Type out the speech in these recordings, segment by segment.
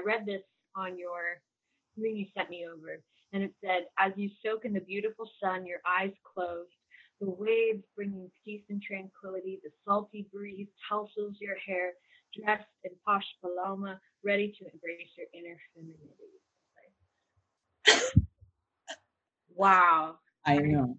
I read this on your thing you sent me over, and it said, "As you soak in the beautiful sun, your eyes closed." The waves bringing peace and tranquility, the salty breeze tousles your hair, dressed in posh paloma, ready to embrace your inner femininity. wow. I know.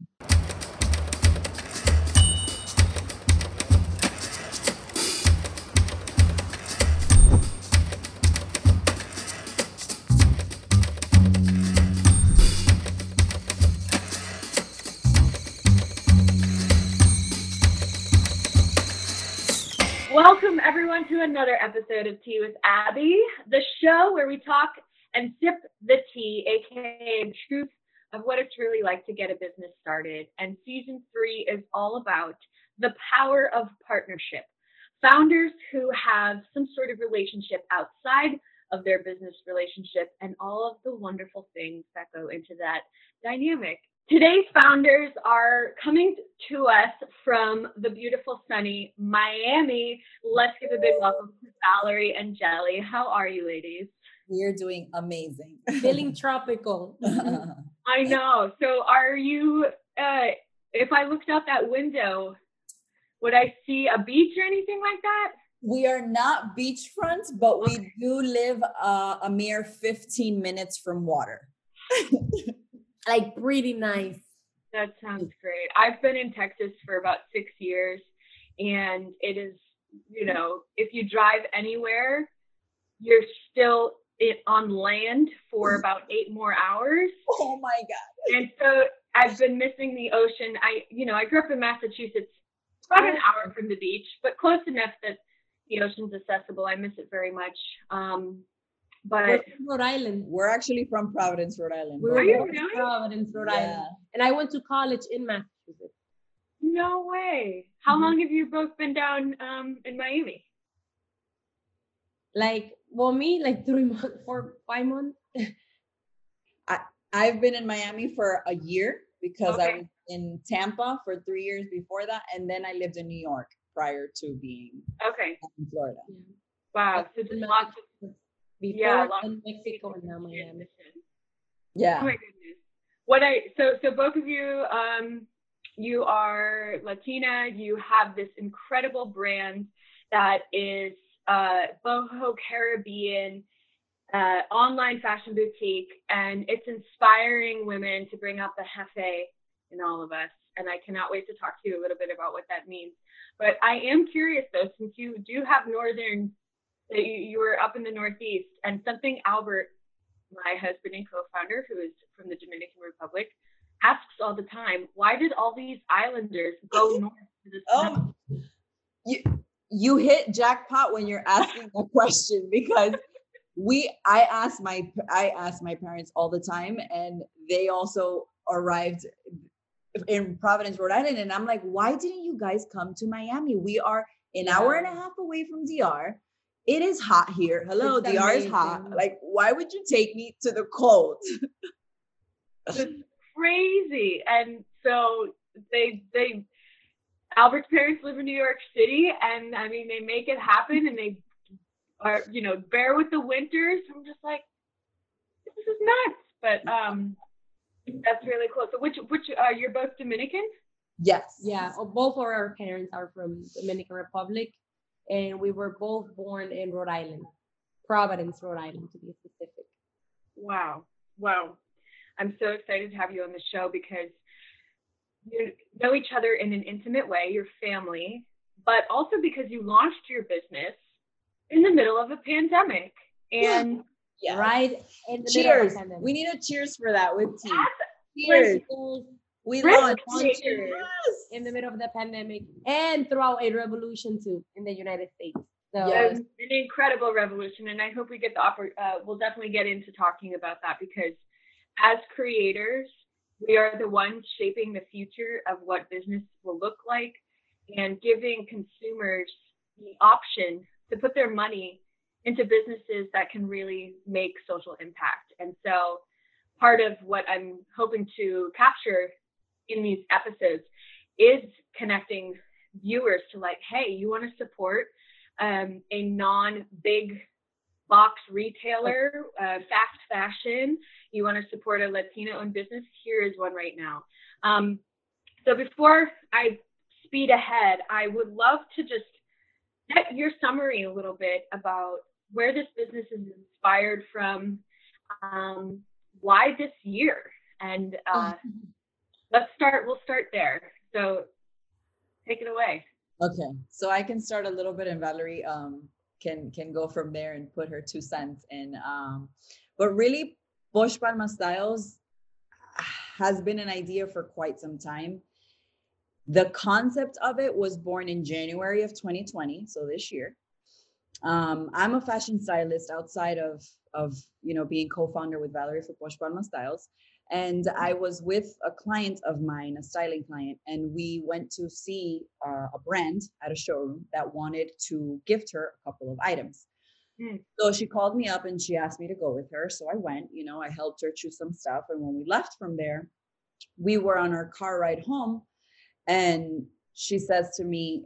Welcome, everyone, to another episode of Tea with Abby, the show where we talk and sip the tea, aka truth of what it's really like to get a business started. And season three is all about the power of partnership. Founders who have some sort of relationship outside of their business relationship and all of the wonderful things that go into that dynamic. Today's founders are coming to us from the beautiful sunny Miami. Let's give a big welcome to Valerie and Jelly. How are you, ladies? We're doing amazing. Feeling tropical. I know. So, are you? Uh, if I looked out that window, would I see a beach or anything like that? we are not beachfront, but we do live uh, a mere 15 minutes from water. like pretty nice. That sounds great. I've been in Texas for about six years, and it is, you know, if you drive anywhere, you're still it on land for about eight more hours. Oh my God. And so I've been missing the ocean. I, you know, I grew up in Massachusetts, about an hour from the beach, but close enough that the ocean's accessible. I miss it very much. Um, but We're from Rhode Island. We're actually from Providence, Rhode Island. We Are were you born really? Providence, Rhode Yeah. Island. And I went to college in Massachusetts. no way. How Mhm. long have you both been down um, in Miami? Like, well, me, like three months, four, five months. I, I've been in Miami for a year because I was in Tampa for three years before that. And then I lived in New York prior to being Okay. in Florida. Wow. So just lots of Before Yeah, in Mexico and now Miami. Yeah. Oh my goodness. What I so so both of you um you are Latina, you have this incredible brand that is uh boho Caribbean uh online fashion boutique and it's inspiring women to bring out the jefe in all of us and I cannot wait to talk to you a little bit about what that means. But I am curious though since you do have northern that you, you were up in the northeast and something Albert my husband and co-founder, who is from the Dominican Republic, asks all the time, why did all these islanders go north to the sun? Oh, you you hit jackpot when you're asking a question because we I ask my I ask my parents all the time and they also arrived in Providence, Rhode Island, and I'm like, why didn't you guys come to Miami? We are an hour and a half away from DR. It is hot here. Hello, It's DR is hot. Like, why would you take me to the cold? It's crazy. And so they they Albert's parents live in New York City and I mean they make it happen and they are, you know, bear with the winters. I'm just like, this is nuts. But um that's really cool. So which which uh you're both Dominican? Yes. Yeah, oh, both of our parents are from Dominican Republic, and we were both born in Rhode Island, Providence, Rhode Island, to be specific. Wow. Wow. I'm so excited to have you on the show because you know each other in an intimate way, your family, but also because you launched your business in the middle of a pandemic. And Yeah. Right in the middle of Cheers. pandemic. We need a cheers for that with tea. Cheers. Cheers. We launched. Yes. in the middle of the pandemic and throughout a revolution too in the United States. So Yes. an, an incredible revolution. And I hope we get the oppor- uh, we'll definitely get into talking about that because as creators, we are the ones shaping the future of what business will look like and giving consumers the option to put their money into businesses that can really make social impact. And so part of what I'm hoping to capture in these episodes is connecting viewers to like, hey, you want to support um, a non big box retailer, uh, fast fashion, you want to support a Latino owned business, here is one right now. Um, so before I speed ahead, I would love to just get your summary a little bit about where this business is inspired from, um, why this year, and uh. let's start. We'll start there. So take it away. Okay, so I can start a little bit, and Valerie um, can can go from there and put her two cents in. Um, but really, Posh Palma Styles has been an idea for quite some time. The concept of it was born in January of 2020, so this year. Um, I'm a fashion stylist outside of of you know being co-founder with Valerie for Posh Palma Styles, and I was with a client of mine, a styling client, and we went to see uh, a brand at a showroom that wanted to gift her a couple of items. Mm. So she called me up and she asked me to go with her. So I went, you know, I helped her choose some stuff. And when we left from there, we were on our car ride home. And she says to me,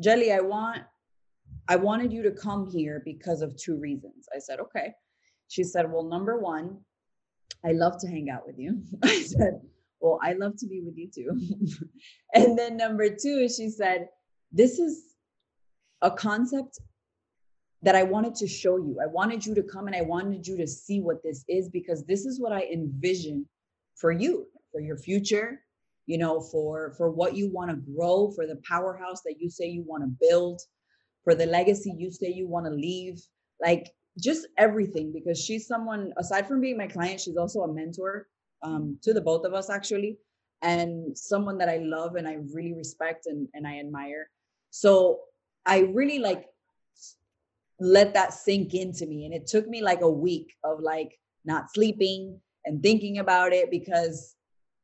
Jelly, I want, I wanted you to come here because of two reasons. I said, okay. She said, well, number one, I love to hang out with you. I said, well, I love to be with you too. and then number two, she said, this is a concept that I wanted to show you. I wanted you to come and I wanted you to see what this is because this is what I envision for you, for your future, you know, for for what you want to grow, for the powerhouse that you say you want to build, for the legacy you say you want to leave, like just everything because she's someone aside from being my client, she's also a mentor um, to the both of us actually and someone that I love and I really respect and, and I admire. So I really like let that sink into me. And it took me like a week of like not sleeping and thinking about it because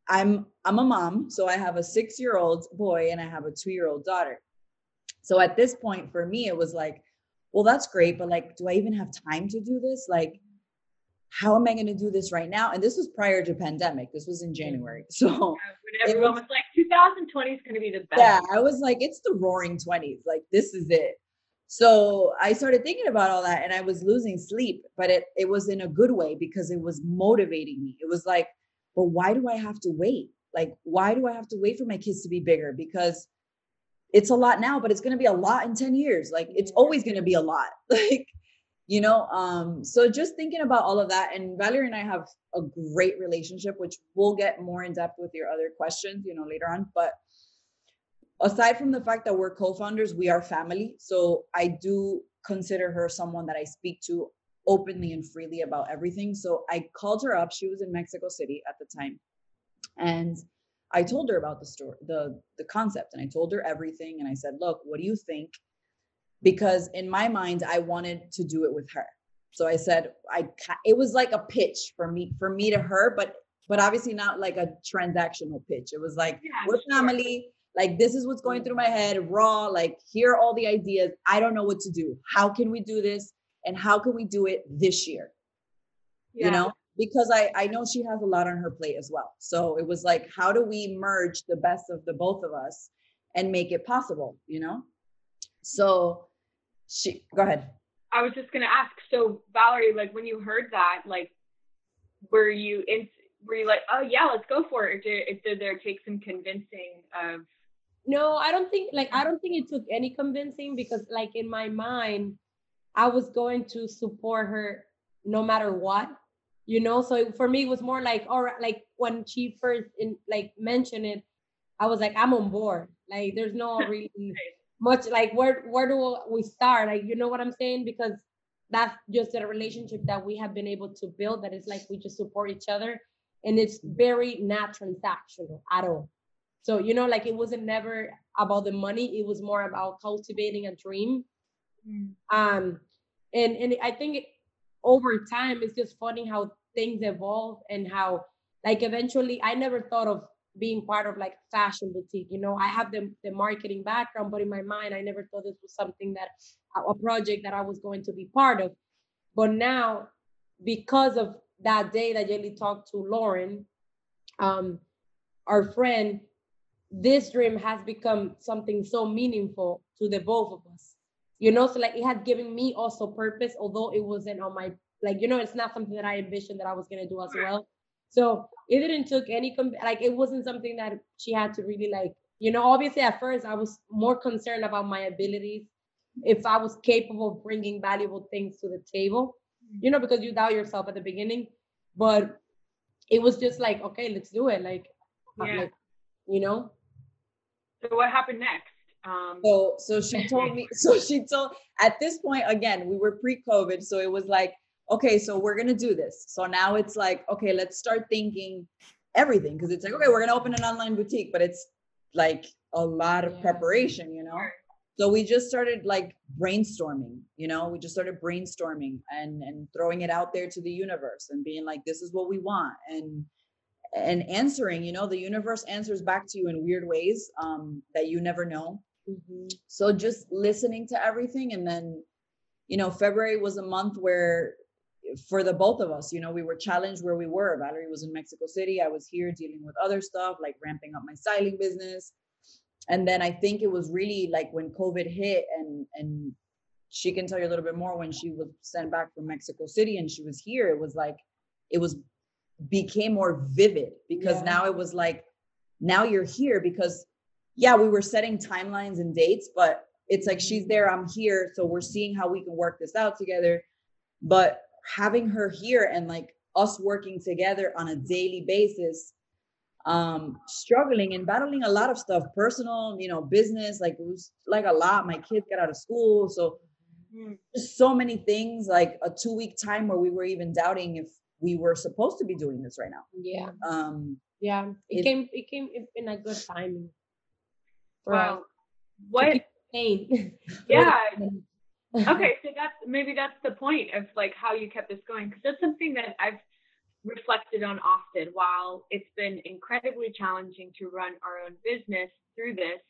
I'm I'm a mom, so I have a 6-year-old boy and I have a 2-year-old daughter. So at this point for me it was like, well that's great, but like do I even have time to do this? Like how am I going to do this right now? And this was prior to pandemic. This was in January. So yeah, everyone was, was like 2020 is going to be the best. Yeah, I was like it's the roaring 20s. Like this is it. So I started thinking about all that and I was losing sleep, but it, it was in a good way because it was motivating me. It was like, but why do I have to wait? Like, why do I have to wait for my kids to be bigger? Because it's a lot now, but it's going to be a lot in 10 years. Like, it's always going to be a lot. Like, you know, um, so just thinking about all of that. And Valerie and I have a great relationship, which we'll get more in depth with your other questions, you know, later on. But aside from the fact that we're co-founders we are family so i do consider her someone that i speak to openly and freely about everything so i called her up she was in mexico city at the time and i told her about the story the the concept and i told her everything and i said look what do you think? Because in my mind i wanted to do it with her. So i said i it was like a pitch for me for me to her but but obviously not like a transactional pitch. It was like yeah, we're sure. family like this is what's going mm-hmm. through my head raw like here are all the ideas. I don't know what to do. How can we do this? And how can we do it this year? Yeah. you know because i i know she has a lot on her plate as well. So it was like how do we merge the best of the both of us and make it possible you know? So she go ahead. I was just going to ask so valerie like when you heard that like were you in were you like oh yeah let's go for it or did, did there take some convincing of no, I don't think like I don't think it took any convincing because like in my mind, I was going to support her no matter what, you know. So for me, it was more like all right, like when she first in like mentioned it, I was like, I'm on board. Like there's no really much like where where do we start? Like you know what I'm saying? Because that's just a relationship that we have been able to build that is like we just support each other and it's very not transactional at all so, you know, like it wasn't never about the money, it was more about cultivating a dream. Mm. Um, and, and I think over time, it's just funny how things evolve and how, like, eventually, I never thought of being part of like fashion boutique. You know, I have the, the marketing background, but in my mind, I never thought this was something that a project that I was going to be part of. But now, because of that day that Jelly talked to Lauren, um, our friend, this dream has become something so meaningful to the both of us you know so like it had given me also purpose although it wasn't on my like you know it's not something that i envisioned that i was going to do as well so it didn't took any com- like it wasn't something that she had to really like you know obviously at first i was more concerned about my abilities if i was capable of bringing valuable things to the table you know because you doubt yourself at the beginning but it was just like okay let's do it like, Yeah. like you know So what happened next? Um, So so she told me so she told at this point again we were pre-COVID so it was like okay so we're going to do this. So now it's like okay let's start thinking everything because it's like okay we're going to open an online boutique but it's like a lot of Yeah. preparation, you know. So we just started like brainstorming, you know, we just started brainstorming and and throwing it out there to the universe and being like this is what we want and and answering, you know, the universe answers back to you in weird ways um that you never know Mhm. so just listening to everything and then you know february was a month where for the both of us you know we were challenged where we were valerie was in mexico city i was here dealing with other stuff like ramping up my styling business and then i think it was really like when covid hit and and she can tell you a little bit more when she was sent back from mexico city and she was here it was like it was became more vivid because Yeah. now it was like now you're here because yeah we were setting timelines and dates but it's like she's there i'm here so we're seeing how we can work this out together. But having her here and like us working together on a daily basis um struggling and battling a lot of stuff personal you know business like it was like a lot. My kids got out of school so Mm. just so many things like a two week time where we were even doubting if we were supposed to be doing this right now. Yeah. Um yeah it, It- came it came in- a good timing wow. us. What? Pain. Yeah. okay so that's maybe that's the point of like how you kept this going because that's something that i've reflected on often while it's been incredibly challenging to run our own business through this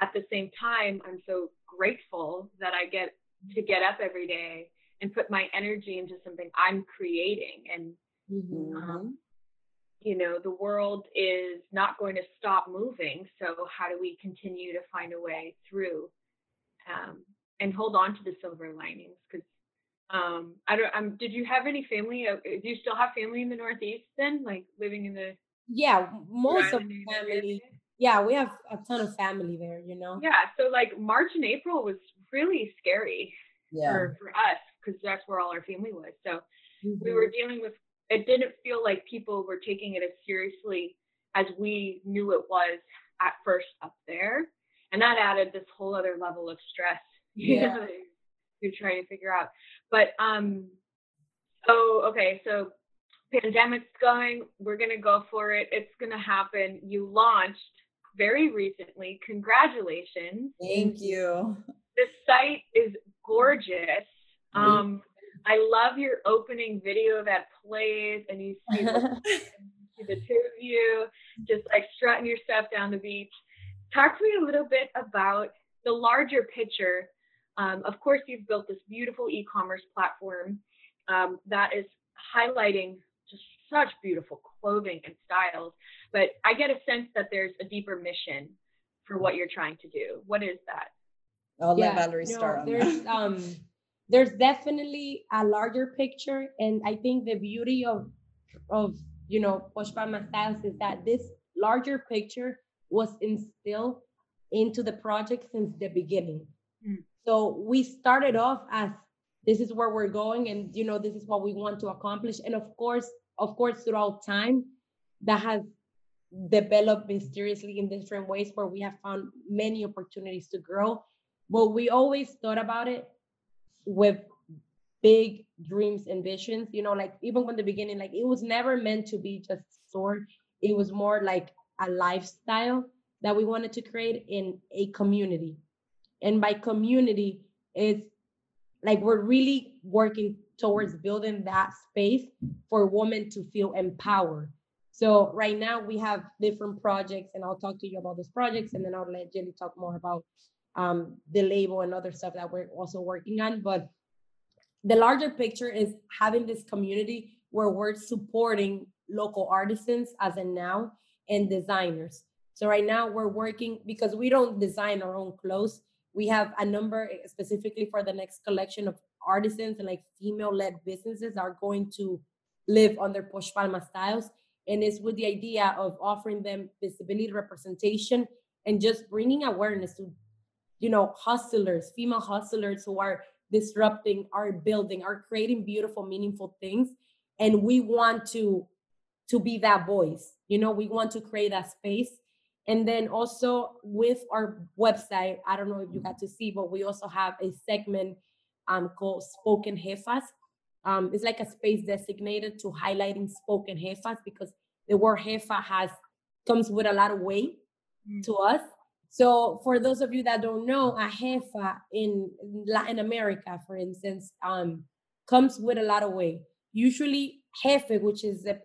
at the same time i'm so grateful that i get to get up every day and put my energy into something i'm creating and Mhm. mhm. You know the world is not going to stop moving so how do we continue to find a way through um, and hold on to the silver linings because um, i don't um, did you have any family uh, do you still have family in the northeast then like living in the Yeah, most of the family. Yeah, we have a ton of family there. You know. yeah so like march and april was really scary yeah for, for us because that's where all our family was so we Mhm. were dealing with it didn't feel like people were taking it as seriously as we knew it was at first up there. And that added this whole other level of stress you yeah. know, you're trying to figure out. But um so okay so pandemic's going we're going to go for it it's going to happen. You launched very recently congratulations. Thank you. The site is gorgeous. Um, I love your opening video that plays, and you see the, the two of you just like strutting your stuff down the beach. Talk to me a little bit about the larger picture. Um, of course, you've built this beautiful e-commerce platform um, that is highlighting just such beautiful clothing and styles. But I get a sense that there's a deeper mission for what you're trying to do. What is that? i'll let valerie no, start on there's that um there's definitely a larger picture and i think the beauty of of you know Posh Palma styles is that this larger picture was instilled into the project since the beginning. Mm. so we started off as this is where we're going and you know this is what we want to accomplish. And of course of course throughout time that has developed mysteriously in different ways where we have found many opportunities to grow. But we always thought about it with big dreams and visions you know like even from the beginning like it was never meant to be just store it was more like a lifestyle that we wanted to create in a community. And by community it's like we're really working towards building that space for women to feel empowered. So right now we have different projects and i'll talk to you about those projects and then i'll let jenny talk more about um, the label and other stuff that we're also working on. But the larger picture is having this community where we're supporting local artisans as in now and designers. So right now we're working because we don't design our own clothes. We have a number specifically for the next collection of artisans and like female-led businesses are going to live under Posh Palma styles. And it's with the idea of offering them visibility, representation, and just bringing awareness to, you know, hustlers, female hustlers who are disrupting, are building, are creating beautiful, meaningful things. And we want to to be that voice. You know, we want to create that space. And then also with our website, I don't know if you got to see, but we also have a segment um, called Spoken Jefas. Um, it's like a space designated to highlighting spoken jefas because the word jefa has comes with a lot of weight mm. to us. So for those of you that don't know, a jefa in Latin America, for instance, um, comes with a lot of weight. Usually jefe, which is the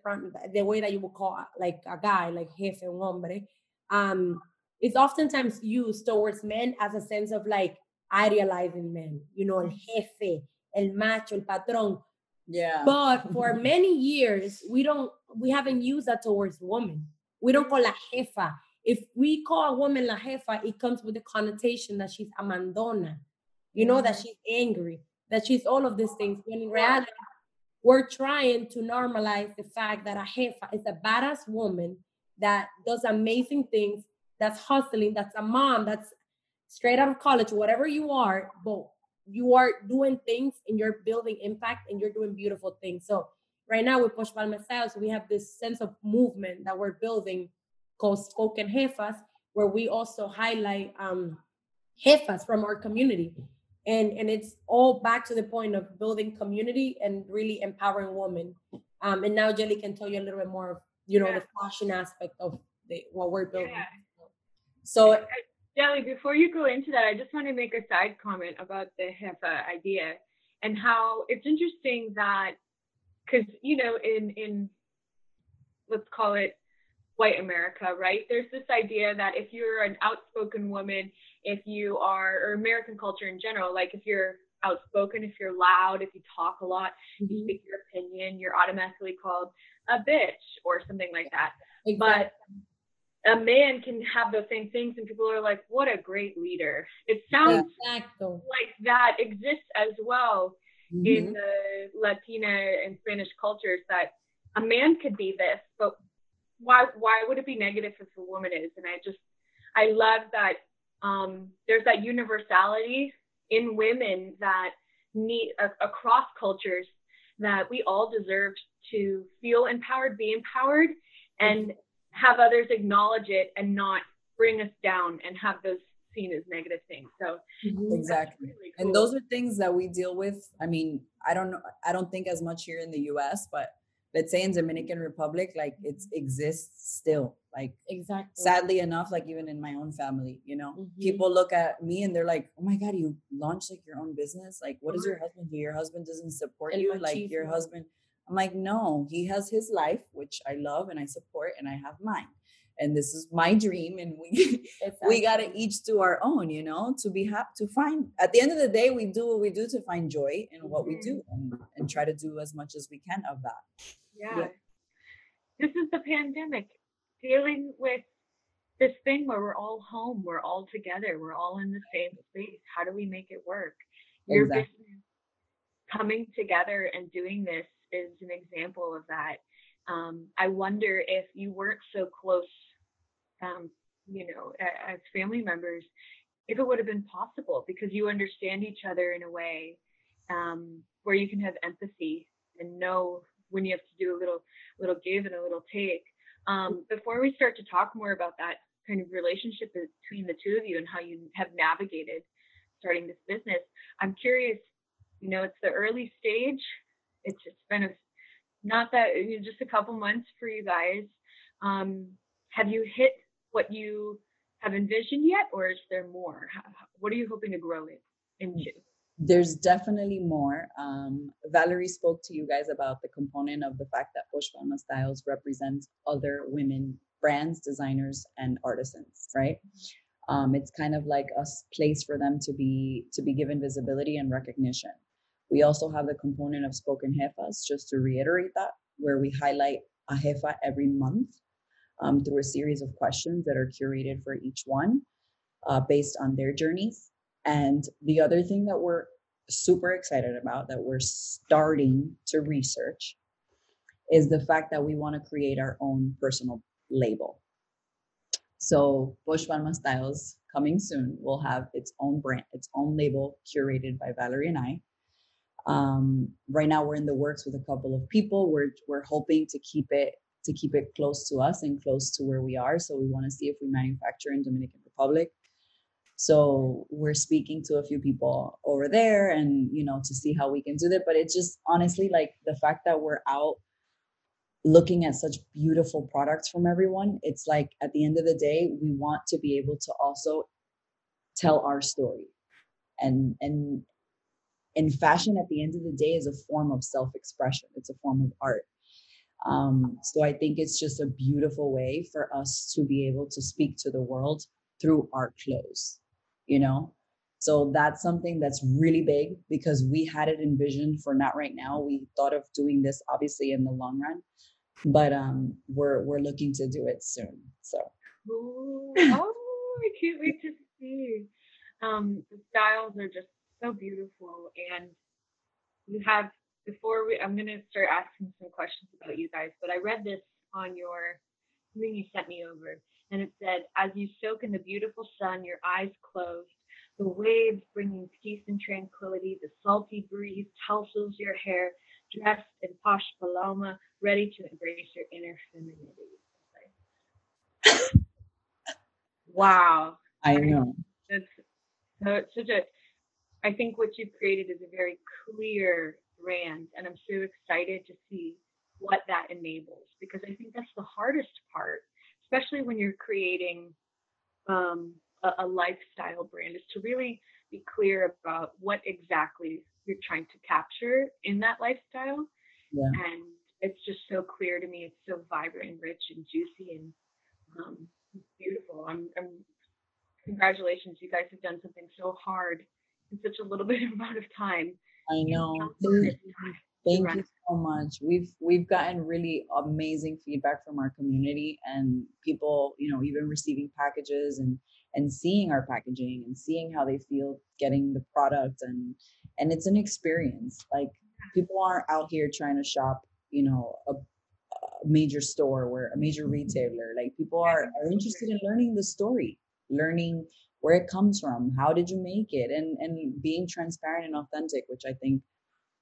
the way that you would call like a guy, like jefe, un hombre, um, is oftentimes used towards men as a sense of like idealizing men, you know, el jefe, el macho, el patrón. Yeah. But for many years, we don't, we haven't used that towards women. We don't call a jefa. If we call a woman la jefa, it comes with the connotation that she's a mandona, you know, that mm-hmm. she's angry, that she's all of these things. When in reality, we're trying to normalize the fact that a jefa is a badass woman that does amazing things, that's hustling, that's a mom, that's straight out of college, whatever you are, but you are doing things and you're building impact and you're doing beautiful things. So right now with Posh Palma Styles, we have this sense of movement that we're building called Spoken Jefas, where we also highlight um, jefas from our community. And, and it's all back to the point of building community and really empowering women. Um, and now Jelly can tell you a little bit more of, you know, yeah. the fashion aspect of the, what we're building. Yeah. So Jelly, before you go into that, I just want to make a side comment about the Jefa idea and how it's interesting that, because, you know, in, in, let's call it white America, right? There's this idea that if you're an outspoken woman, if you are, or American culture in general, like if you're outspoken, if you're loud, if you talk a lot, mm-hmm. you speak your opinion, you're automatically called a bitch or something like that. Exactly. But a man can have those same things and people are like what a great leader it sounds Exacto. like that exists as well mm-hmm. in the latina and spanish cultures that a man could be this but why why would it be negative if a woman is and i just i love that um, there's that universality in women that need uh, across cultures that we all deserve to feel empowered be empowered and have others acknowledge it and not bring us down and have those seen as negative things. So mm-hmm. exactly. Really cool. And those are things that we deal with. I mean, I don't know, I don't think as much here in the US, but let's say in Dominican Republic, like it exists still. Like exactly. Sadly enough, like even in my own family, you know, mm-hmm. people look at me and they're like, "Oh my god, you launched like your own business. Like, what does your husband do? Your husband doesn't support El you. Machismo. Like your husband." I'm like, no, he has his life, which I love and I support, and I have mine. And this is my dream, and we exactly. we gotta each do our own, you know, to be happy to find. At the end of the day, we do what we do to find joy in what we do, mm-hmm. and, and try to do as much as we can of that. Yeah. yeah. This is the pandemic, dealing with this thing where we're all home, we're all together, we're all in the same space. How do we make it work? Your exactly. business coming together and doing this is an example of that. Um, I wonder if you weren't so close, um, you know, as family members, if it would have been possible because you understand each other in a way um, where you can have empathy and know when you have to do a little, little give and a little take. Um, before we start to talk more about that kind of relationship between the two of you and how you have navigated starting this business, I'm curious. You know, it's the early stage it's it's been a, not that just a couple months for you guys. Um, have you hit what you have envisioned yet, or is there more? How, what are you hoping to grow it into? There's definitely more. Um, Valerie spoke to you guys about the component of the fact that Posh Palma Styles represents other women brands, designers, and artisans, right? Um, it's kind of like a place for them to be to be given visibility and recognition. We also have the component of spoken jefas, just to reiterate that, where we highlight a jefa every month um, through a series of questions that are curated for each one uh, based on their journeys. And the other thing that we're super excited about that we're starting to research is the fact that we want to create our own personal label. So Posh Styles coming soon will have its own brand, its own label curated by Valerie and I. Um, right now we're in the works with a couple of people. We're we're hoping to keep it to keep it close to us and close to where we are. So we want to see if we manufacture in Dominican Republic. So we're speaking to a few people over there and you know to see how we can do that. But it's just honestly like the fact that we're out looking at such beautiful products from everyone it's like at the end of the day we want to be able to also tell our story. And and in fashion at the end of the day is a form of self-expression. It's a form of art. Um, so i think it's just a beautiful way for us to be able to speak to the world through our clothes you know? So that's something that's really big because we had it envisioned for not right now. We thought of doing this obviously in the long run but um we're we're looking to do it soon so. Ooh, oh i can't wait to see. Um the styles are just so beautiful and you have before we i'm going to start asking some questions about you guys but i read this on your thing you sent me over and it said as you soak in the beautiful sun your eyes closed the waves bringing peace and tranquility the salty breeze tousles your hair dressed in posh paloma, ready to embrace your inner femininity. wow. I know. That's so it's such a I think what you've created is a very clear brand and I'm so excited to see what that enables because I think that's the hardest part, especially when you're creating um, a, a lifestyle brand, is to really be clear about what exactly you're trying to capture in that lifestyle. Yeah. And it's just so clear to me. It's so vibrant and rich and juicy and um, beautiful. I'm, I'm congratulations. You guys have done something so hard in such a little bit amount of time. I know. Thank you so much. We've we've gotten really amazing feedback from our community and people, you know, even receiving packages and and seeing our packaging and seeing how they feel getting the product and and it's an experience. Like people aren't out here trying to shop, you know, a, a major store where a major mm-hmm. retailer. Like people are are interested in learning the story, learning where it comes from, how did you make it, and and being transparent and authentic, which I think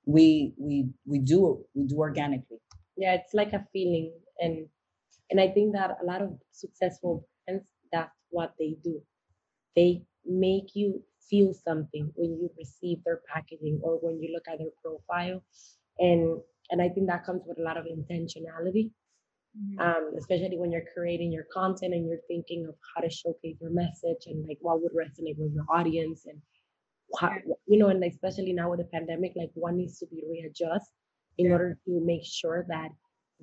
we we we do we do organically yeah it's like a feeling and and i think that a lot of successful brands that's what they do they make you feel something when you receive their packaging or when you look at their profile and and i think that comes with a lot of intentionality mm-hmm. um, especially when you're creating your content and you're thinking of how to showcase your message and like what would resonate with your audience and how, you know, and especially now with the pandemic, like one needs to be readjust in yeah. order to make sure that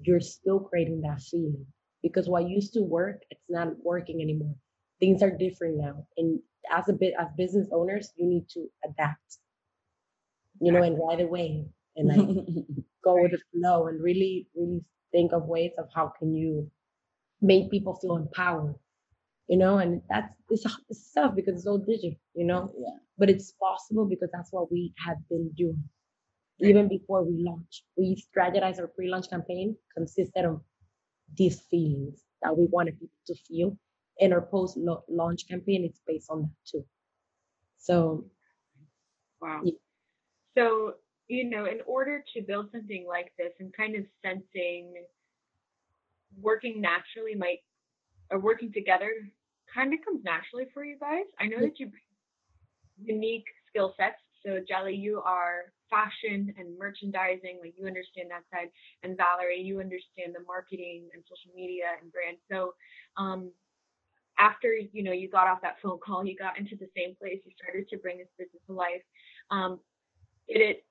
you're still creating that feeling. Because what used to work, it's not working anymore. Things are different now, and as a bit as business owners, you need to adapt. You know, and ride away and like go with the flow and really, really think of ways of how can you make people feel empowered you know, and that's it's, it's tough because it's all digital, you know. Yeah. But it's possible because that's what we have been doing. Even before we launch, we strategized our pre-launch campaign consisted of these feelings that we wanted people to feel, and our post-launch campaign is based on that too. So, wow. Yeah. So you know, in order to build something like this and kind of sensing working naturally might or working together kind of comes naturally for you guys. I know that you unique skill sets. So Jelly, you are fashion and merchandising, like you understand that side, and Valerie, you understand the marketing and social media and brand. So um, after you know you got off that phone call, you got into the same place, you started to bring this business to life. Um, did it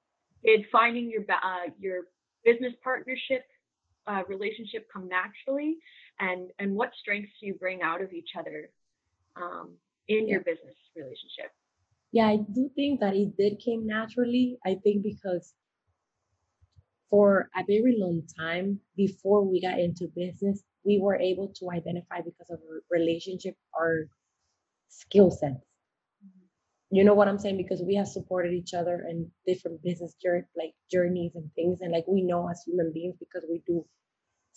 did finding your uh, your business partnership uh, relationship come naturally and and what strengths do you bring out of each other um, in yeah. your business relationship yeah i do think that it did came naturally i think because for a very long time before we got into business we were able to identify because of our relationship our skill sets mm-hmm. you know what I'm saying? Because we have supported each other in different business journey, like journeys and things, and like we know as human beings because we do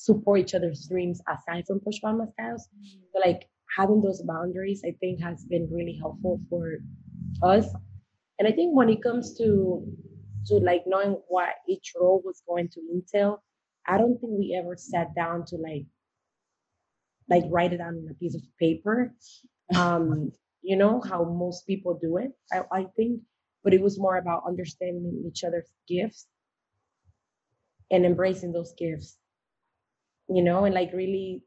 support each other's dreams aside from Posh Palma styles. So like having those boundaries, I think has been really helpful for us. And I think when it comes to to like knowing what each role was going to entail, I don't think we ever sat down to like like write it down on a piece of paper. Um, you know how most people do it, I, I think. But it was more about understanding each other's gifts and embracing those gifts, you know, and like really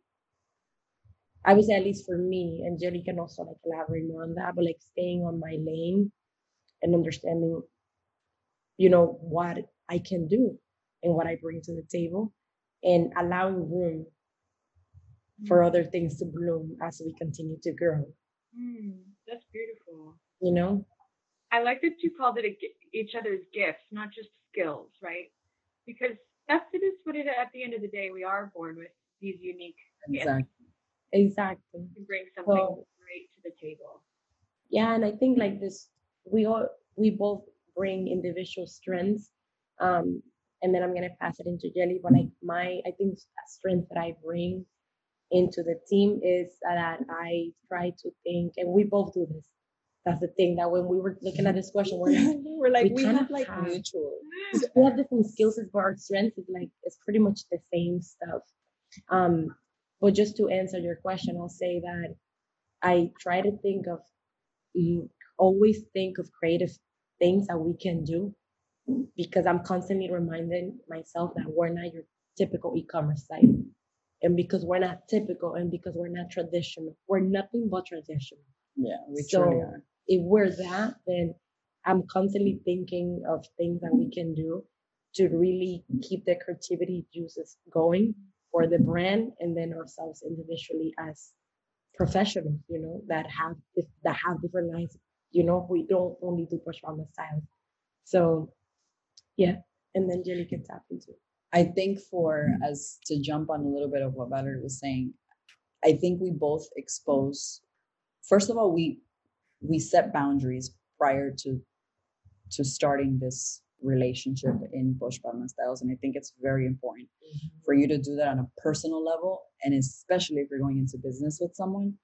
I would say at least for me, and Jelly can also like elaborate more on that, but like staying on my lane and understanding, you know, what I can do and what I bring to the table and allowing room for other things to bloom as we continue to grow. Mm, that's beautiful. You know? I like that you called it a, each other's gifts, not just skills, right? Because that's it is what it at the end of the day we are born with these unique Exactly. gifts Exactly. to bring something Well- great to the table. Yeah, and I think like this, we all we both bring individual strengths. Um, and then I'm gonna pass it into Jelly. But like my, I think a strength that I bring into the team is that I try to think, and we both do this. That's the thing that when we were looking at this question, we're like, We're like, We we, have like have- mutual. we have different skills, but our strength is like it's pretty much the same stuff. Um, but just to answer your question, I'll say that I try to think of mm, always think of creative things that we can do because I'm constantly reminding myself that we're not your typical e-commerce site. And because we're not typical and because we're not traditional, we're nothing but traditional Yeah, we So- truly are. If we're that, then I'm constantly thinking of things that we can do to really keep the creativity juices going for the brand and then ourselves individually as professionals, you know, that have that have different lines. You know, we don't only do on styles. So yeah. And then Jelly can tap into it. I think for us to jump on a little bit of what Valerie was saying, I think we both expose. First of all, we we set boundaries prior to to starting this relationship in Posh Palma Styles, and I think it's very important for you to do that on a personal level, and especially if you're going into business with someone.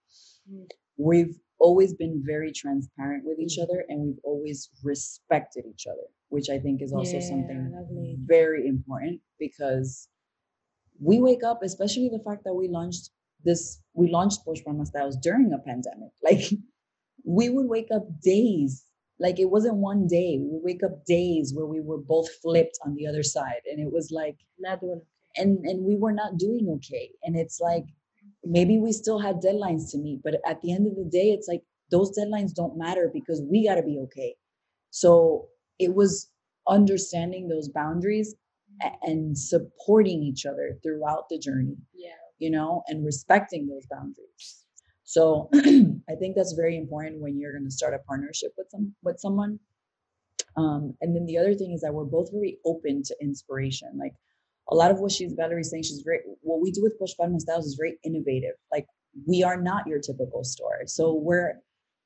Mm. We've always been very transparent with each Mhm. other, and we've always respected each other, which I think is also Yeah, something very important because we wake up, especially the fact that we launched this, we launched Posh Palma Styles during a pandemic. Like we would wake up days, like it wasn't one day. We would wake up days where we were both flipped on the other side. And it was like, Not doing and and we were not doing okay. And it's like maybe we still had deadlines to meet, but at the end of the day, it's like those deadlines don't matter because we gotta be okay. So it was understanding those boundaries and supporting each other throughout the journey, yeah. you know, and respecting those boundaries. So I think that's very important when you're going to start a partnership with some with someone. Um, and then the other thing is that we're both very open to inspiration. Like a lot of what she's Valerie's saying, she's very what we do with Posh Palma Styles is very innovative. Like we are not your typical store. So we're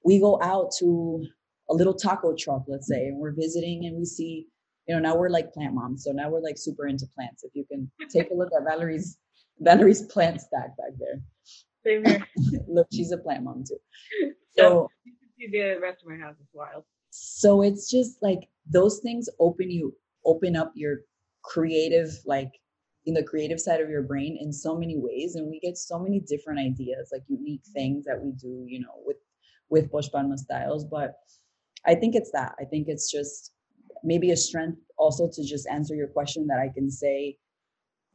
we go out to a little taco truck, let's say, and we're visiting and we see, you know, now we're like plant moms. So now we're like super into plants. If you can take a look at Valerie's Valerie's plant stack back there. Same here. Look, she's a plant mom too. So So you can see the rest of my house is wild. so it's just like those things open you open up your creative like in the creative side of your brain in so many ways and we get so many different ideas like unique mm-hmm. things that we do you know with with Posh Palma styles but i think it's that i think it's just maybe a strength also to just answer your question that i can say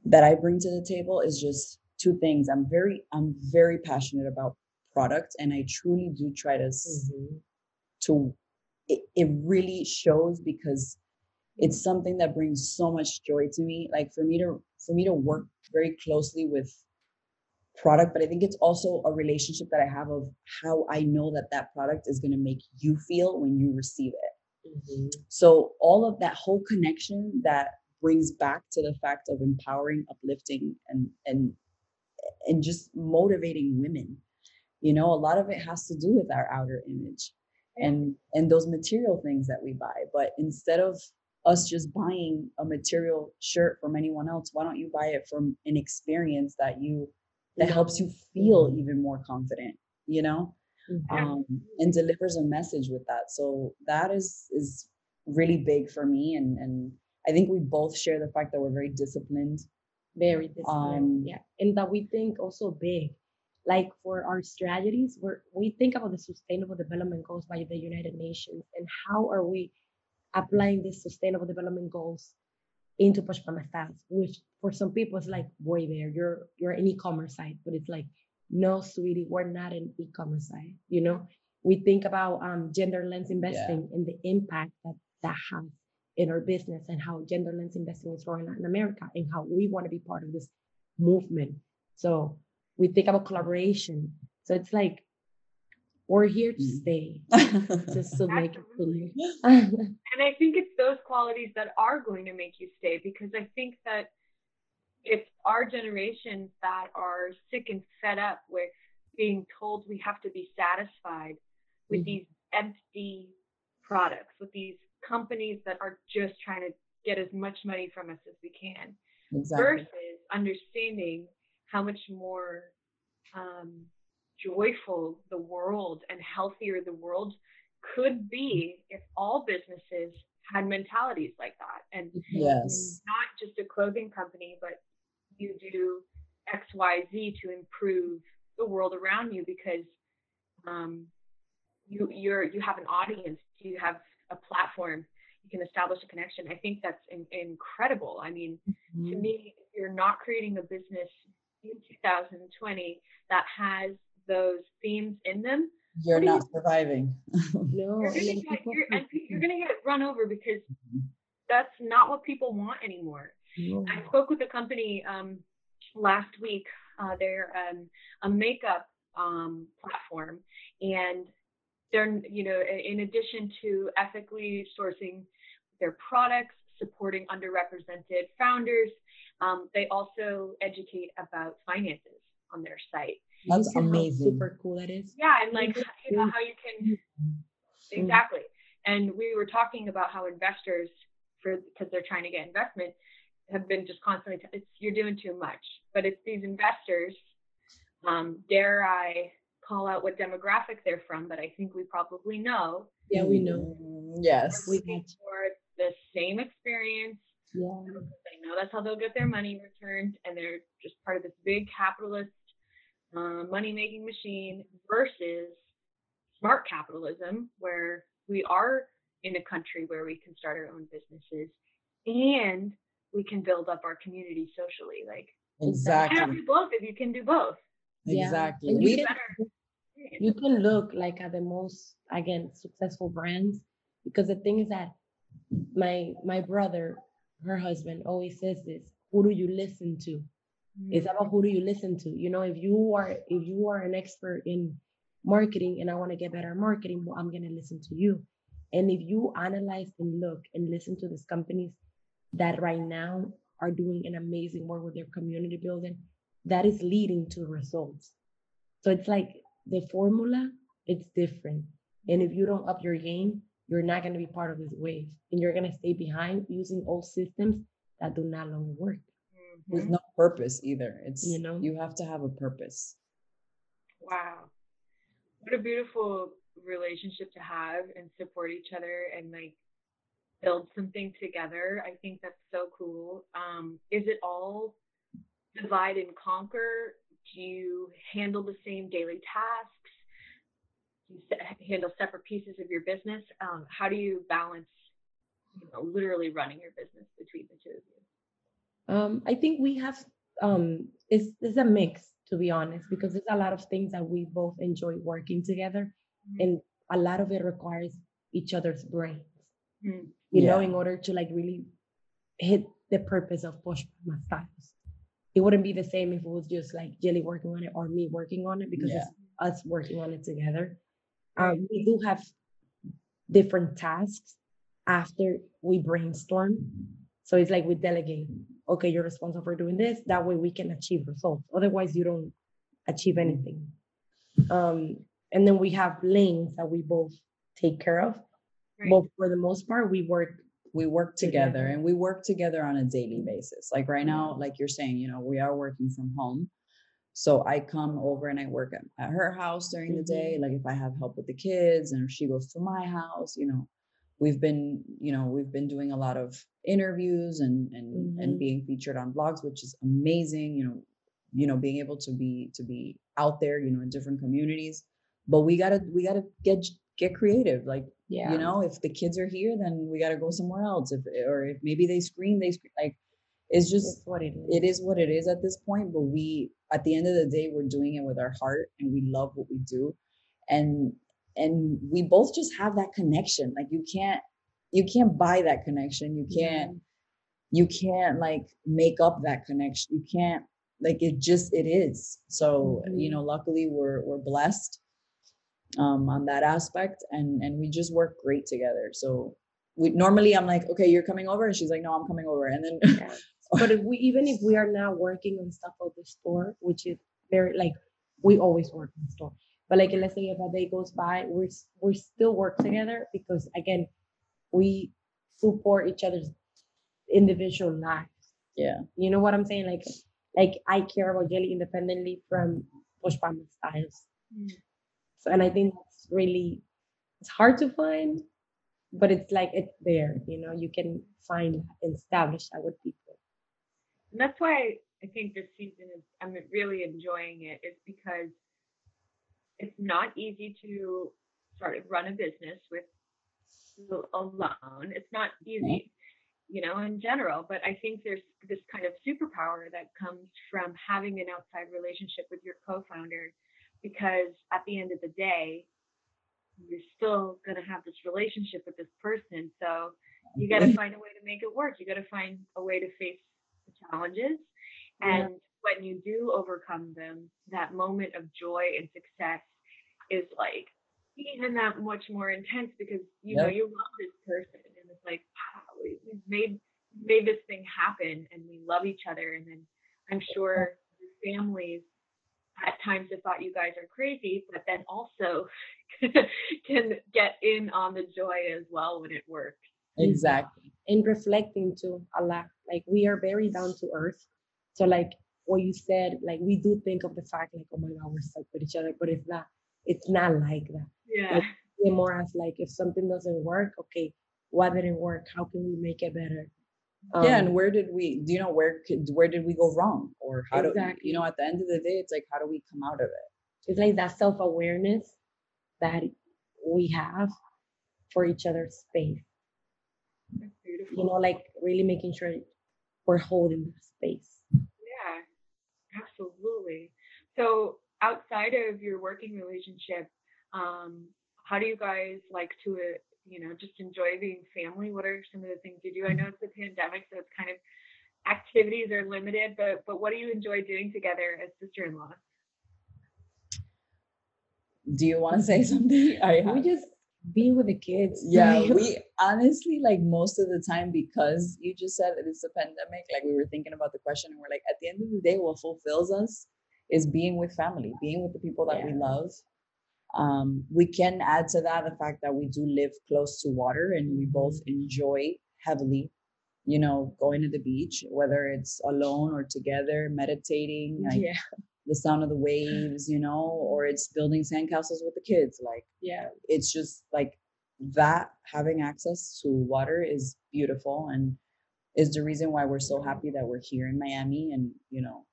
that i bring to the table is just two things. I'm very i'm very passionate about product and i truly do try to s- mm-hmm. to it, it really shows because it's something that brings so much joy to me. Like for me to for me to work very closely with product but i think it's also a relationship that i have of how i know that that product is going to make you feel when you receive it. Mm-hmm. So all of that whole connection that brings back to the fact of empowering uplifting and and and just motivating women. You know a lot of it has to do with our outer image and and those material things that we buy. But instead of us just buying a material shirt from anyone else why don't you buy it from an experience that you that helps you feel even more confident you know? Mm-hmm. um, and delivers a message with that. So that is is really big for me. And and i think we both share the fact that we're very disciplined very disciplined um, yeah and that we think also big like for our strategies where we think about the sustainable development goals by the united nations and how are we applying these sustainable development goals into Styles, which for some people it's like, boy, there, you're you're an e-commerce site, but it's like, no, sweetie, we're not an e-commerce site. You know, we think about um, gender lens investing yeah. and the impact that that has in our business and how gender lens investing is growing in America and how we want to be part of this movement. So we think about collaboration. So it's like we're here to mm. stay, just to make it clear. and I think it's those qualities that are going to make you stay because I think that it's our generations that are sick and fed up with being told we have to be satisfied with mm-hmm. these empty products, with these companies that are just trying to get as much money from us as we can, exactly. versus understanding how much more um, joyful the world and healthier the world could be if all businesses had mentalities like that. And yes, not just a clothing company, but you do X, Y, Z to improve the world around you because um, you you're you have an audience, you have a platform, you can establish a connection. I think that's in, incredible. I mean, mm-hmm. to me, you're not creating a business in 2020 that has those themes in them, you're not you, surviving. no, you're gonna, get, you're, and you're gonna get run over because mm-hmm. that's not what people want anymore. No. I spoke with a company um, last week. Uh, they're um, a makeup um, platform, and they're you know in addition to ethically sourcing their products, supporting underrepresented founders, um, they also educate about finances on their site. That's amazing. super cool that is. Yeah, and like you know how you can mm-hmm. exactly. And we were talking about how investors, for because they're trying to get investment, have been just constantly. T- it's you're doing too much, but it's these investors. Um, dare I call out what demographic they're from? But I think we probably know. Yeah, we know. Mm, yes. We for the same experience. Yeah. They know that's how they'll get their money returned, and they're just part of this big capitalist uh, money making machine versus smart capitalism, where we are in a country where we can start our own businesses and we can build up our community socially. Like exactly, you can do both if you can do both. Exactly. Yeah. You, can, you can look like at the most again successful brands because the thing is that my my brother, her husband, always says this: Who do you listen to? Mm-hmm. It's about who do you listen to. You know, if you are if you are an expert in marketing and I want to get better marketing, well, I'm gonna listen to you. And if you analyze and look and listen to these companies that right now are doing an amazing work with their community building, that is leading to results. So it's like the formula, it's different. And if you don't up your game, you're not going to be part of this wave and you're going to stay behind using old systems that do not longer work with mm-hmm. no purpose either. It's you know you have to have a purpose. Wow. What a beautiful relationship to have and support each other and like build something together. I think that's so cool. Um, is it all divide and conquer? Do you handle the same daily tasks? Do you handle separate pieces of your business? Um, how do you balance, you know, literally running your business between the two of you? Um, I think we have um, it's, it's a mix to be honest because there's a lot of things that we both enjoy working together, mm-hmm. and a lot of it requires each other's brains. Mm-hmm. You yeah. know, in order to like really hit the purpose of Posh Palma Styles. It wouldn't be the same if it was just like Jelly working on it or me working on it because yeah. it's us working on it together. Um, we do have different tasks after we brainstorm. So it's like we delegate okay, you're responsible for doing this. That way we can achieve results. Otherwise, you don't achieve anything. Um, and then we have lanes that we both take care of. Right. But for the most part, we work we work together and we work together on a daily basis. Like right now, like you're saying, you know, we are working from home. So I come over and I work at, at her house during the day. Like if I have help with the kids and she goes to my house, you know, we've been, you know, we've been doing a lot of interviews and and Mhm. and being featured on blogs, which is amazing, you know, you know, being able to be to be out there, you know, in different communities. But we gotta we gotta get get creative. Like yeah. you know if the kids are here then we got to go somewhere else. If or if maybe they scream they scream like it's just it's what it is. it is. what it is at this point but we at the end of the day we're doing it with our heart and we love what we do. And and we both just have that connection. Like you can't you can't buy that connection. You can't you can't like make up that connection. You can't like it just it is. So you Mhm. know luckily we're we're blessed um on that aspect and and we just work great together so we normally i'm like okay you're coming over and she's like no i'm coming over and then Yeah. but if we even if we are now working on stuff of the store, which is very like we always work in store. But like let's say if a day goes by, we're we still work together because again, we support each other's individual lives. yeah You know what I'm saying? Like like I care about Jelly independently from Posh Palma styles. Mm. So and I think it's really it's hard to find, but it's like it's there, you know, you can find and establish that with people. And that's why I think this season is I'm really enjoying it is because it's not easy to sort of run a business with alone. It's not easy, mm-hmm. you know, in general, but I think there's this kind of superpower that comes from having an outside relationship with your co-founder because at the end of the day, you're still going to have this relationship with this person. So you got to mm-hmm. find a way to make it work. You got to find a way to face the challenges. Yeah. And when you do overcome them, that moment of joy and success is like even that much more intense because you know you love this person and it's like wow we, we've made made this thing happen and we love each other and then I'm sure families at times have thought you guys are crazy but then also can get in on the joy as well when it works. exactly and reflecting to Allah. Like we are very down to earth. So like what you said, like we do think of the fact like, oh my god, we're stuck with each other, but it's not it's not like that. Yeah. It's more as like if something doesn't work, okay, what didn't work? How can we make it better? Yeah Um, and where did we do you know where could where did we go wrong or how do Exactly. you know at the end of the day it's like how do we come out of it it's like that self-awareness that we have for each other's space. Beautiful. You know, like really making sure we're holding that space. Yeah, absolutely. So outside of your working relationship, um, how do you guys like to, uh, you know, just enjoy being family? What are some of the things you do? I know it's a pandemic, so it's kind of activities are limited, but but what do you enjoy doing together as sister-in-law? do you want to say something i We just be with the kids. yeah we honestly like most of the time because you just said that it's a pandemic like we were thinking about the question and we're like at the end of the day what fulfills us is being with family being with the people that we love um we can add to that the fact that we do live close to water and we both enjoy heavily you know going to the beach whether it's alone or together meditating like yeah, the sound of the waves you know or it's building sandcastles with the kids like yeah, it's just like that having access to water is beautiful and is the reason why we're so happy that we're here in Miami and you know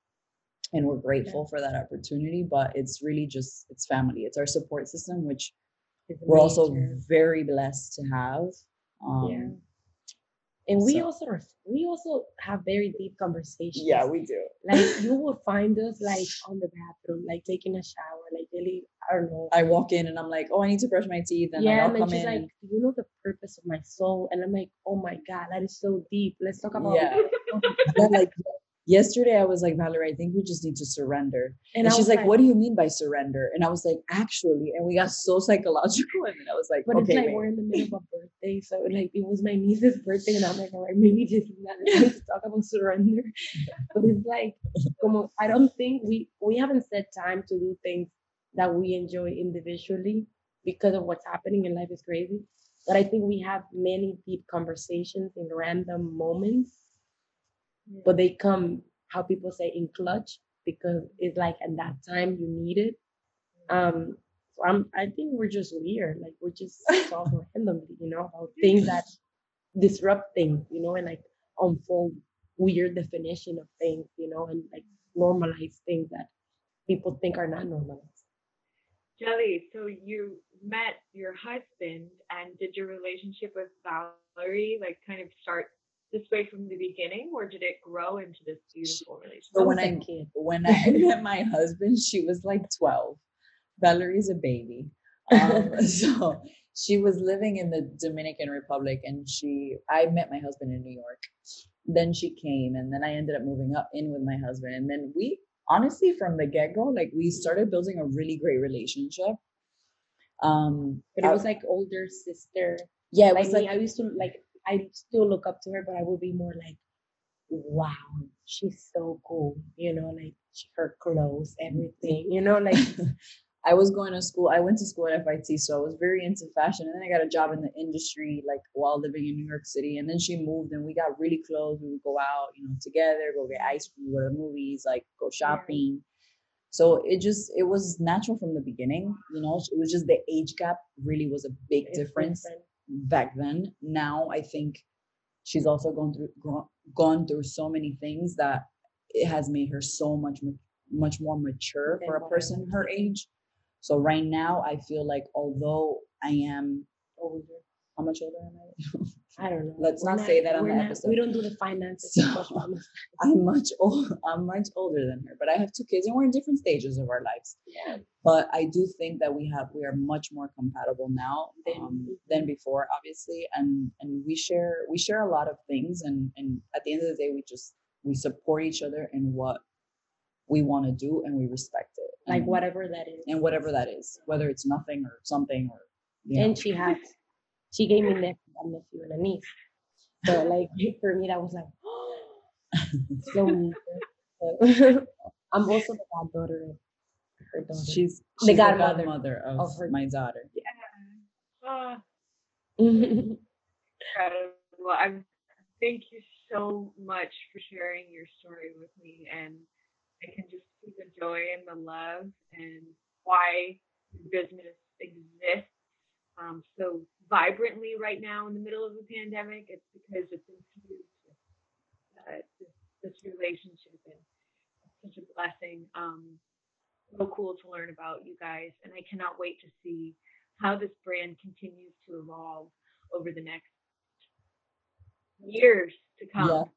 and we're grateful for that opportunity but it's really just it's family it's our support system which it's we're also very blessed to have um Yeah. and we so- also we also have very deep conversations. yeah we do like you will find us like on the bathroom, like taking a shower, like really, I don't know. I walk in and I'm like oh I need to brush my teeth and like, yeah, I'll and come she's in like, "Do you know the purpose of my soul? And I'm like, oh my God, that is so deep. Let's talk about Yeah. like yesterday I was like Valerie I think we just need to surrender And, And, she's was like, "What do you mean by surrender?" And I was like, "Actually," and we got so psychological, and then I was like, But "Okay, it's like wait." we're in the middle of a birthday, so like it was my niece's birthday, and I'm like, all right, maybe this is not time to talk about surrender. But it's like, como, I don't think we we haven't set time to do things that we enjoy individually because of what's happening in life is crazy. But I think we have many deep conversations in random moments, but they come, how people say, in clutch because it's like at that time you need it. Um, so I'm, I think we're just weird. Like we're just talk randomly, you know, about things that disrupt things, you know, and like unfold weird definition of things, you know, and like normalize things that people think are not normalized. Jelly, so you met your husband and did your relationship with Valerie like kind of start this way from the beginning or did it grow into this beautiful relationship? So when I when I met my husband, she was like 12. Valerie's a baby. Um, so she was living in the Dominican Republic and she I met my husband in New York. Then she came and then I ended up moving up in with my husband. And then we honestly from the get-go, like we started building a really great relationship. Um but it was like older sister. Yeah, it like was me, like I used to like I still look up to her, but I would be more like, wow, she's so cool, you know, like her clothes, everything, you know, like I was going to school. I went to school at FIT, so I was very into fashion. And then I got a job in the industry, like while living in New York City. And then she moved, and we got really close. We would go out, you know, together, go get ice cream, go to the movies, like go shopping. So it just it was natural from the beginning, you know. It was just the age gap really was a big it's difference different. Back then. Now I think she's also gone through gone through so many things that it has made her so much much more mature for a person her age. So right now I feel like although I am older. How much older am I? I don't know. Let's We're not say that on the not- episode. We don't do the finances. So- much on the- I'm much old I'm much older than her, but I have two kids and we're in different stages of our lives. yeah. But I do think that we have we are much more compatible now Than- um, than before, obviously, and and we share we share a lot of things, and and at the end of the day, we just we support each other in what we want to do, and we respect it, Like and, whatever that is. and whatever that is, whether it's nothing or something or you know. And she has, she gave me nephew, a nephew and a niece. So like for me, that was like, so neat. So, I'm also the goddaughter of her daughter. she's The she's godmother godmother of, of her- my daughter. Ah, Mhm. incredible. I'm thank you so much for sharing your story with me and I can just see the joy and the love and why your business exists um, so vibrantly right now in the middle of the pandemic. It's because it's infused uh, this, this relationship and such a blessing. Um, so cool to learn about you guys and I cannot wait to see how this brand continues to evolve over the next years to come.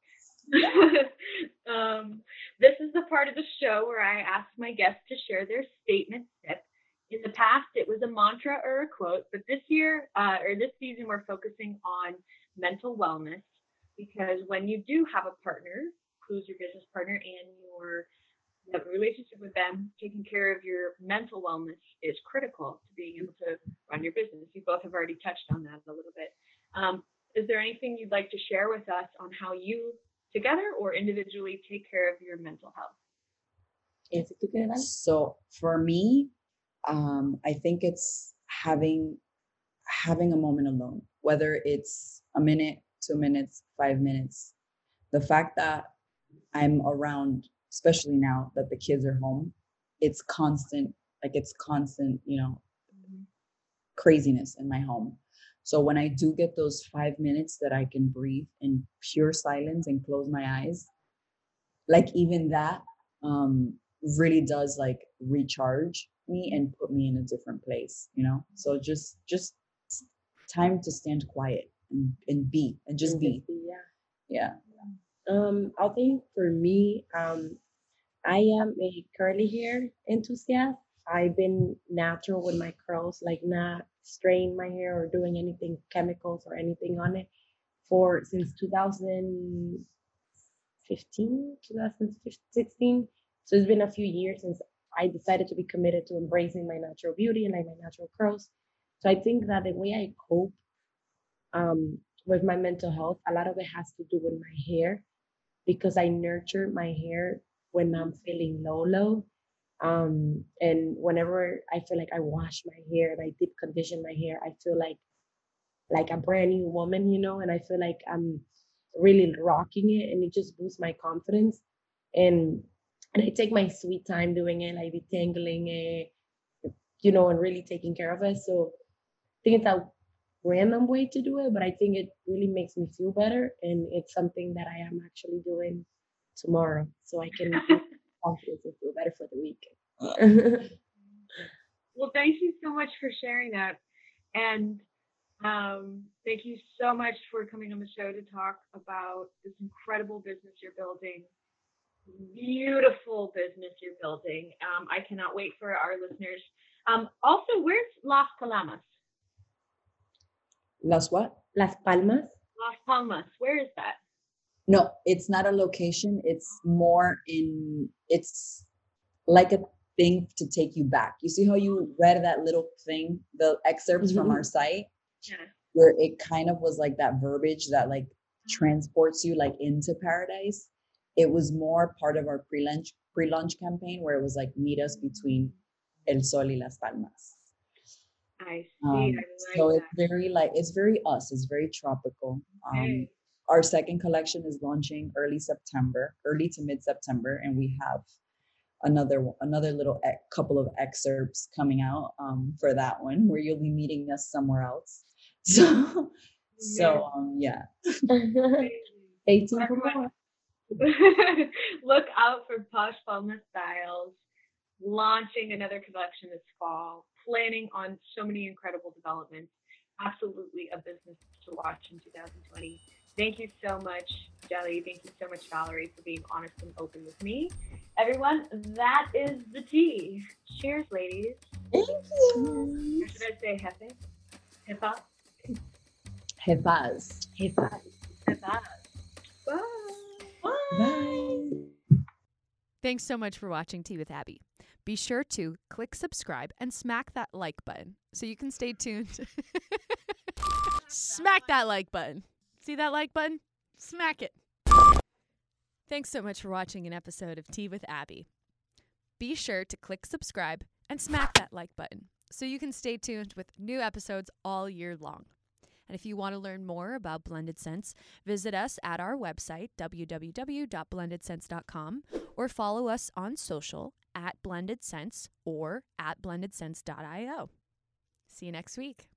um, this is the part of the show where I ask my guests to share their statement tip. In the past, it was a mantra or a quote, but this year uh, or this season, we're focusing on mental wellness because when you do have a partner who's your business partner and your you relationship with them, taking care of your mental wellness is critical to being able to run your business. You both have already touched on that a little bit. Um, is there anything you'd like to share with us on how you together or individually take care of your mental health? ¿Y si tú quieres dar? So for me, um, I think it's having having a moment alone, whether it's a minute, two minutes, five minutes. The fact that I'm around, especially now that the kids are home, it's constant, like it's constant, you know, craziness in my home. So when I do get those five minutes that I can breathe in pure silence and close my eyes, like even that um, really does like recharge me and put me in a different place, you know. So just just time to stand quiet and, and be and just And be, Yeah. yeah. Um, I think for me, um, I am a curly hair enthusiast. I've been natural with my curls, like not spraying my hair or doing anything chemicals or anything on it for since 2015, 2016. So it's been a few years since I decided to be committed to embracing my natural beauty and like my natural curls. So I think that the way I cope um, with my mental health, a lot of it has to do with my hair because I nurture my hair when I'm feeling low, low. Um, and whenever I feel like I wash my hair and I deep condition my hair, I feel like like a brand new woman, you know, and I feel like I'm really rocking it and it just boosts my confidence. And and I take my sweet time doing it, like detangling it, you know, and really taking care of it. So I think it's a random way to do it, but I think it really makes me feel better. And it's something that I am actually doing tomorrow. So I can confidence and feel better for the week. well, thank you so much for sharing that. And um, thank you so much for coming on the show to talk about this incredible business you're building. Beautiful business you're building. Um, I cannot wait for our listeners. Um, also, where's Las Palmas? Las what? Las Palmas. Las Palmas. Where is that? No, it's not a location. It's more in. It's like a thing to take you back. You see how you read that little thing, the excerpts mm-hmm. from our site, yeah. where it kind of was like that verbiage that like transports you like into paradise. It was more part of our pre-launch pre-launch campaign where it was like meet us between El Sol y Las Palmas. I see. Um, I like so that. it's very like it's very us. It's very tropical. Um, Our second collection is launching early September, early to mid September, and we have another another little e- couple of excerpts coming out um, for that one where you'll be meeting us somewhere else. So, so um, yeah. Stay tuned for more. Look out for Posh Palma Styles launching another collection this fall, planning on so many incredible developments. Absolutely a business to watch in 2020. Thank you so much, Jelly. Thank you so much, Valerie, for being honest and open with me. Everyone, that is the tea. Cheers, ladies. Thank you. Or should I say jefe? Jefa? Jefas. Jefas. Jefas. Bye. Thanks so much for watching Tea with Abby. Be sure to click subscribe and smack that like button so you can stay tuned. smack that like button. See that like button? Smack it. Thanks so much for watching an episode of Tea with Abby. Be sure to click subscribe and smack that like button so you can stay tuned with new episodes all year long. And if you want to learn more about Blended Sense, visit us at our website, www.blendedsense.com, or follow us on social at Blended Sense or at blendedsense.io. See you next week.